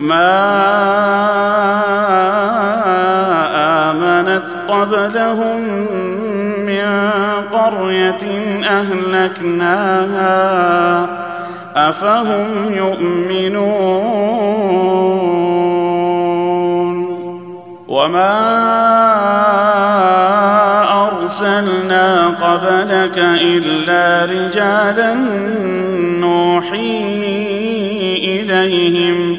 ما آمنت قبلهم من قرية أهلكناها. أفهم يؤمنون؟ وما أرسلنا قبلك إلا رجالا نوحي إليهم.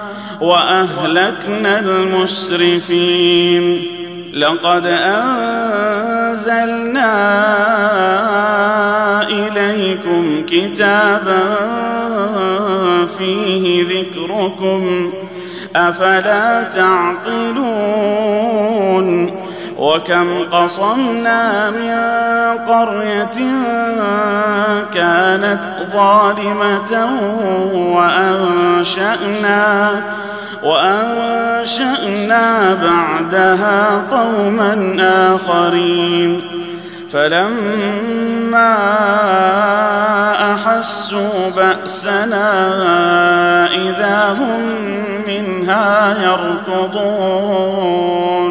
وأهلكنا المسرفين. لقد أنزلنا إليكم كتابا فيه ذكركم. أفلا تعقلون؟ وكم قصمنا من قرية كانت ظالمة وأنشأنا وأنشأنا بعدها قوما آخرين. فلما أحسوا بأسنا إذا هم منها يركضون.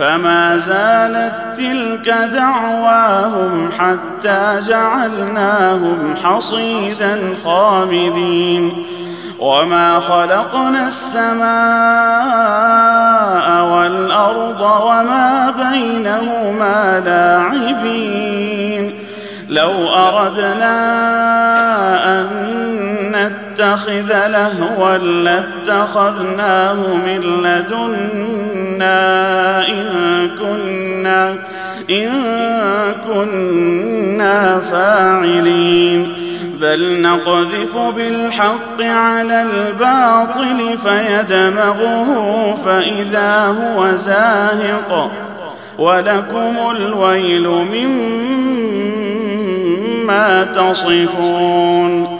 فما زالت تلك دعواهم حتى جعلناهم حصيدا خامدين. وما خلقنا السماء والأرض وما بينهما لاعبين. لو أردنا أن نتخذ لهوا لاتخذناه من لدنا إن كنا إن كنا فاعلين. بل نقذف بالحق على الباطل فيدمغه فإذا هو زاهق. ولكم الويل مما تصفون.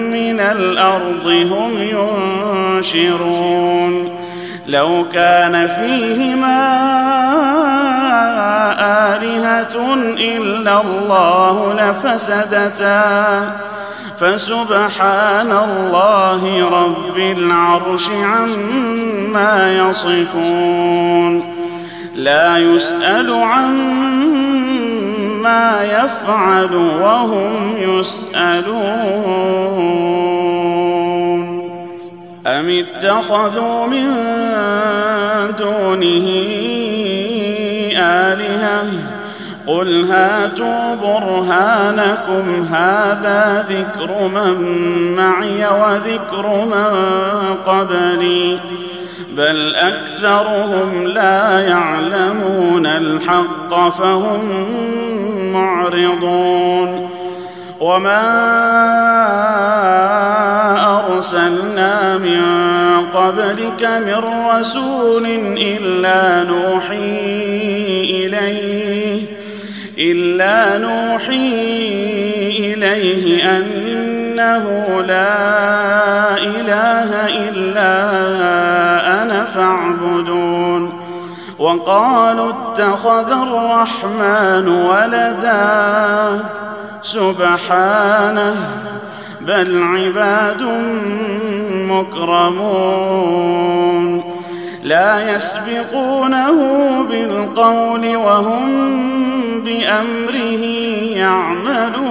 من الأرض هم ينشرون. لو كان فيهما آلهة إلا الله لفسدتا. فسبحان الله رب العرش عما يصفون. لا يسأل عما يفعل وهم يسألون. أم اتخذوا من دونه آلهة؟ قل هاتوا برهانكم هذا ذكر من معي وذكر من قبلي. بل أكثرهم لا يعلمون الحق فهم معرضون. وما أرسلنا من قبلك من رسول إلا نوحي إليه إلا نوحي إليه إنه لا إله إلا فاعبدون. وقالوا اتخذ الرحمن ولدا. سبحانه بل عباد مكرمون. لا يسبقونه بالقول وهم بأمره يعملون.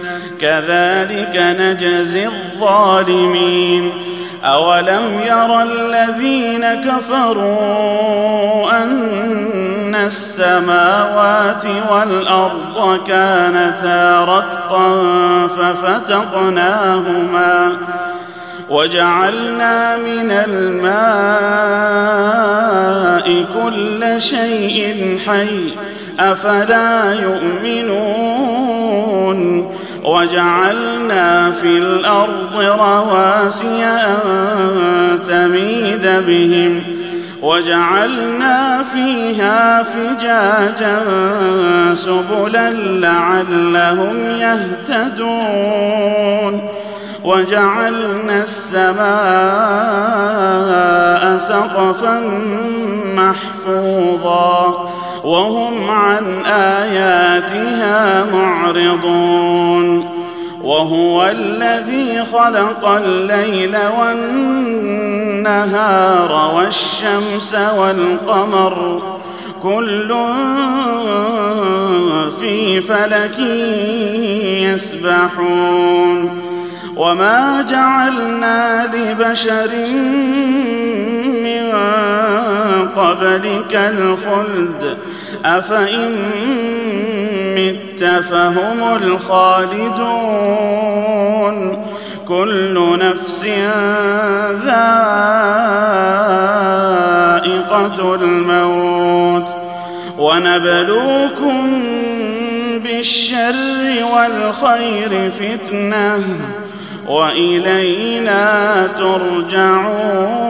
كذلك نجزي الظالمين. أولم ير الذين كفروا أن السماوات والأرض كانتا رتقا ففتقناهما وجعلنا من الماء كل شيء حي أفلا يؤمنون وجعلنا في الأرض رواسي أن تميد بهم وجعلنا فيها فجاجا سبلا لعلهم يهتدون وجعلنا السماء سقفا محفوظا وهم عن آياتها معرضون وهو الذي خلق الليل والنهار والشمس والقمر كل في فلك يسبحون وما جعلنا لبشر قبلك الخلد أفإن مت فهم الخالدون. كل نفس ذائقة الموت. ونبلوكم بالشر والخير فتنة وإلينا ترجعون.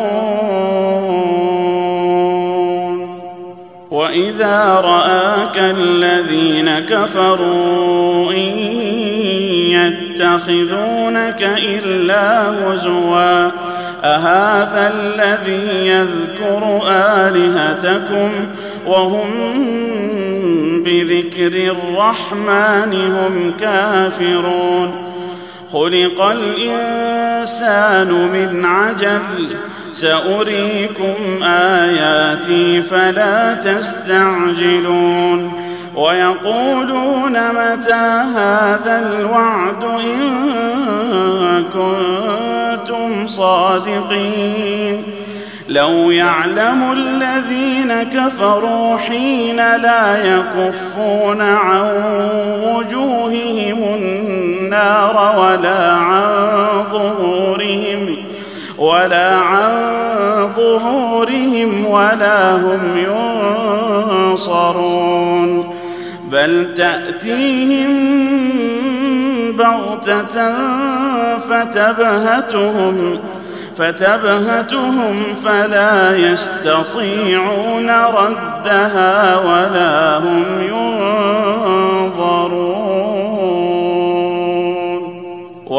واذا راك الذين كفروا ان يتخذونك الا هزوا اهذا الذي يذكر الهتكم وهم بذكر الرحمن هم كافرون خلق الإنسان من عجل. سأريكم آياتي فلا تستعجلون. ويقولون متى هذا الوعد إن كنتم صادقين. لو يعلم الذين كفروا حين لا يكفون عن وجوههم النار ولا عن ظهورهم ولا عن ظهورهم ولا هم ينصرون. بل تأتيهم بغتة فتبهتهم فتبهتهم فلا يستطيعون ردها ولا هم ينظرون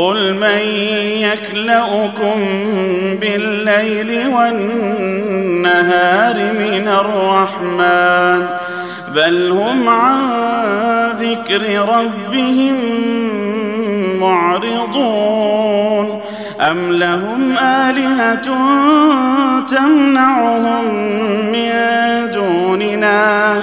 قل من يكلؤكم بالليل والنهار من الرحمن بل هم عن ذكر ربهم معرضون أم لهم آلهة تمنعهم من دوننا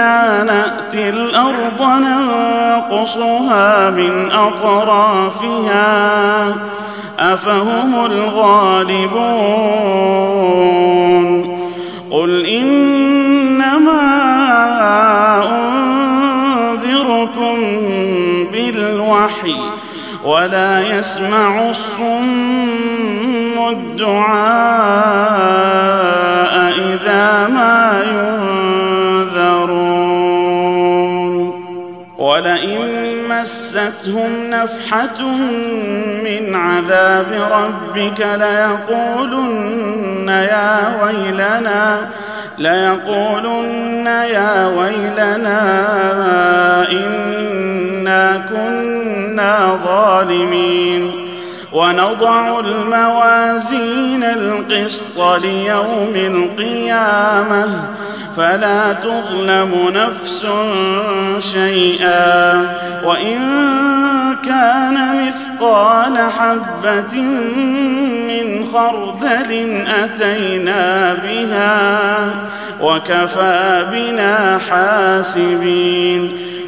أنا ناتي الأرض ننقصها من اطرافها افهم الغالبون قل انما انذركم بالوحي ولا يسمع الصم الدعاء مستهم نفحة من عذاب ربك ليقولن يا ويلنا ليقولن يا ويلنا إنا كنا ظالمين. ونضع الموازين القسط ليوم القيامة فلا تظلم نفس شيئا. وإن كان مثقال حبة من خردل أتينا بها وكفى بنا حاسبين.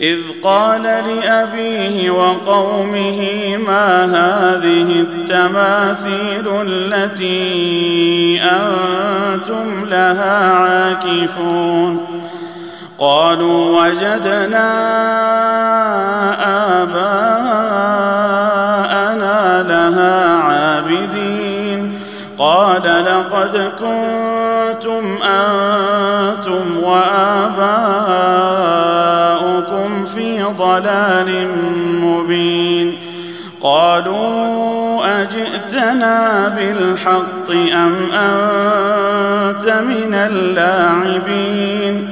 إذ قال لأبيه وقومه ما هذه التماثيل التي أنتم لها عاكفون؟ قالوا وجدنا آباءنا لها عابدين. قال لقد كنتم أنتم وآباؤكم ضلال مبين قالوا أجئتنا بالحق أم أنت من اللاعبين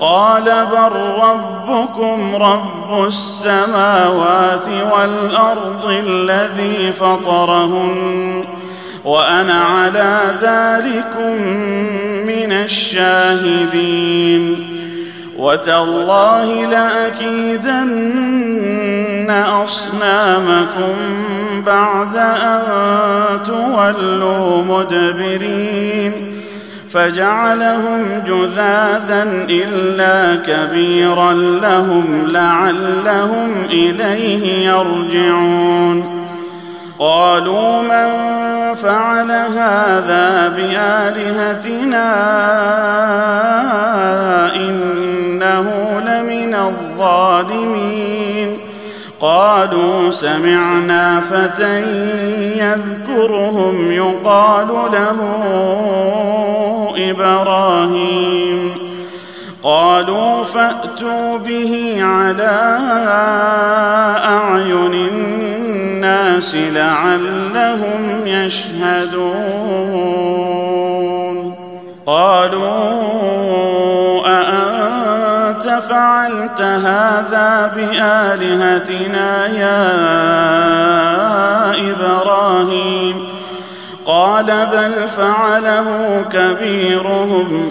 قال بل ربكم رب السماوات والأرض الذي فطرهن وأنا على ذلكم من الشاهدين وتالله لأكيدن أصنامكم بعد أن تولوا مدبرين فجعلهم جذاذا إلا كبيرا لهم لعلهم إليه يرجعون قالوا من فعل هذا بآلهتنا إنه لمن الظالمين. قالوا سمعنا فتى يذكرهم يقال له إبراهيم. قالوا فأتوا به على أعين الناس لعلهم يشهدون. قالوا فعلت هذا بآلهتنا يا إبراهيم. قال بل فعله كبيرهم.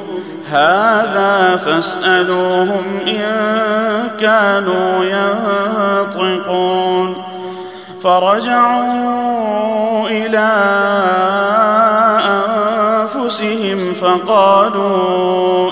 هذا فاسألوهم إن كانوا ينطقون. فرجعوا إلى أنفسهم فقالوا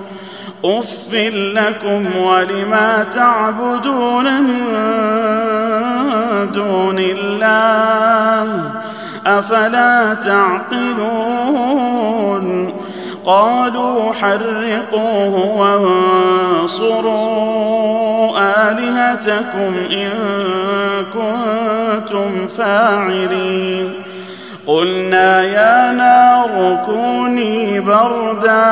اف لكم ولما تعبدون من دون الله افلا تعقلون قالوا حرقوه وانصروا الهتكم ان كنتم فاعلين قلنا يا نار كوني بردا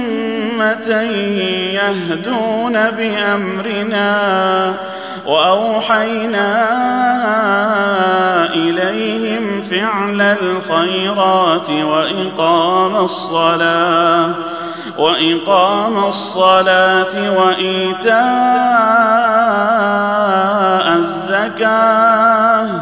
يهدون بأمرنا وأوحينا إليهم فعل الخيرات وإقام الصلاة وإقام الصلاة وإيتاء الزكاة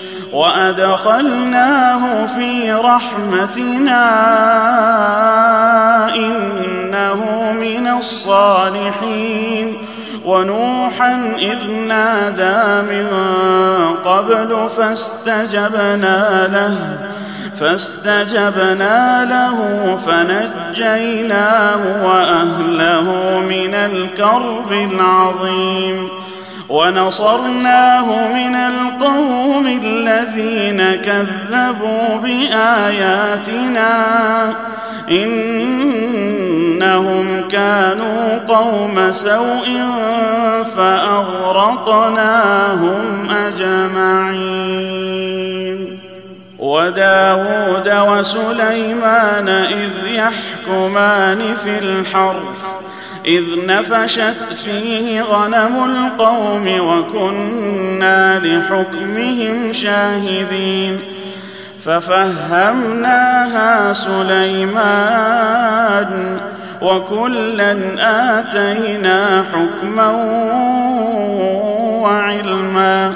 وأدخلناه في رحمتنا إنه من الصالحين. ونوحا إذ نادى من قبل فاستجبنا له فاستجبنا له فنجيناه وأهله من الكرب العظيم. ونصرناه من القوم الذين كذبوا بآياتنا إنهم كانوا قوم سوء فأغرقناهم أجمعين وداود وسليمان إذ يحكمان في الحرث إذ نفشت فيه غنم القوم وكنا لحكمهم شاهدين ففهمناها سليمان وكلا آتينا حكما وعلما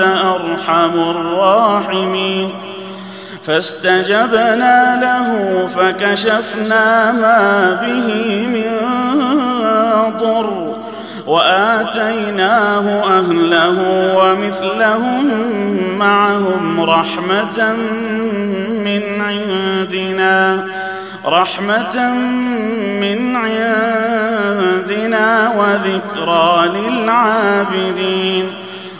أرحم الراحمين. فاستجبنا له فكشفنا ما به من ضر وآتيناه أهله ومثلهم معهم رحمة من عندنا رحمة من عندنا وذكرى للعابدين.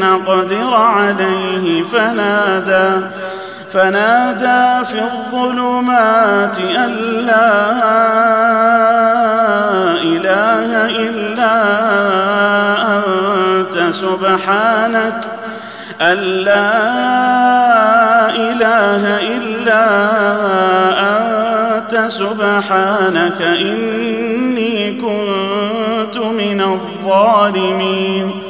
نقدر عليه فنادى فنادى في الظلمات أن لا إله إلا أنت سبحانك أن لا إله إلا أنت سبحانك إني كنت من الظالمين.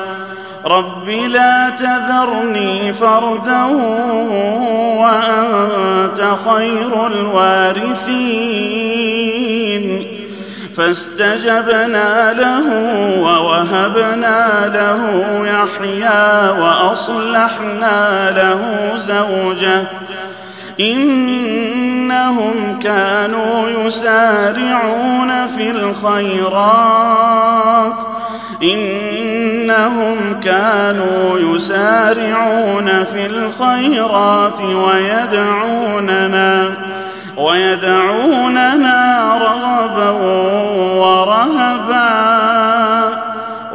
رب لا تذرني فردا وأنت خير الوارثين. فاستجبنا له ووهبنا له يحيى وأصلحنا له زوجه. إنهم كانوا يسارعون في الخيرات. إنهم كانوا يسارعون في الخيرات ويدعوننا ويدعوننا رغبا ورهبا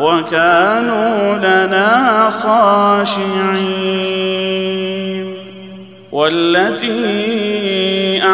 وكانوا لنا خاشعين والتي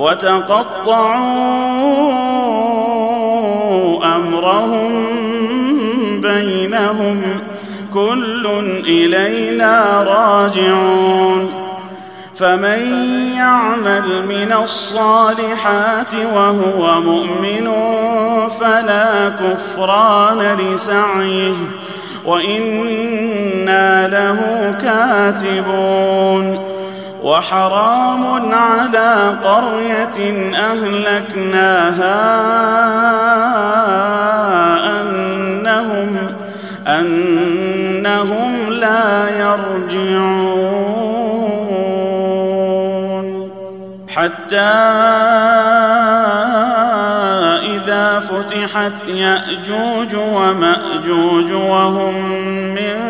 وتقطعوا أمرهم كل إلينا راجعون فمن يعمل من الصالحات وهو مؤمن فلا كفران لسعيه وإنا له كاتبون وحرام على قرية أهلكناها أنهم أنهم لا يرجعون. حتى إذا فتحت يأجوج ومأجوج وهم من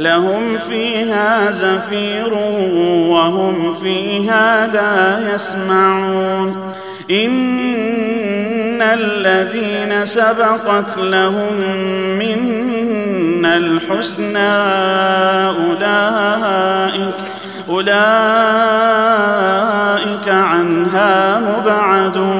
لهم فيها زفير وهم فيها لا يسمعون. إن الذين سبقت لهم منا الحسنى أولئك أولئك عنها مبعدون.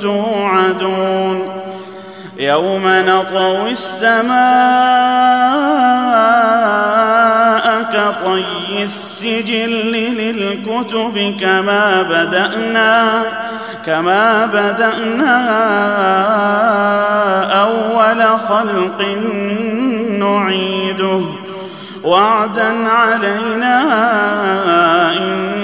توعدون يوم نطوي السماء كطي السجل للكتب كما بدأنا كما بدأنا أول خلق نعيده. وعدا علينا أنا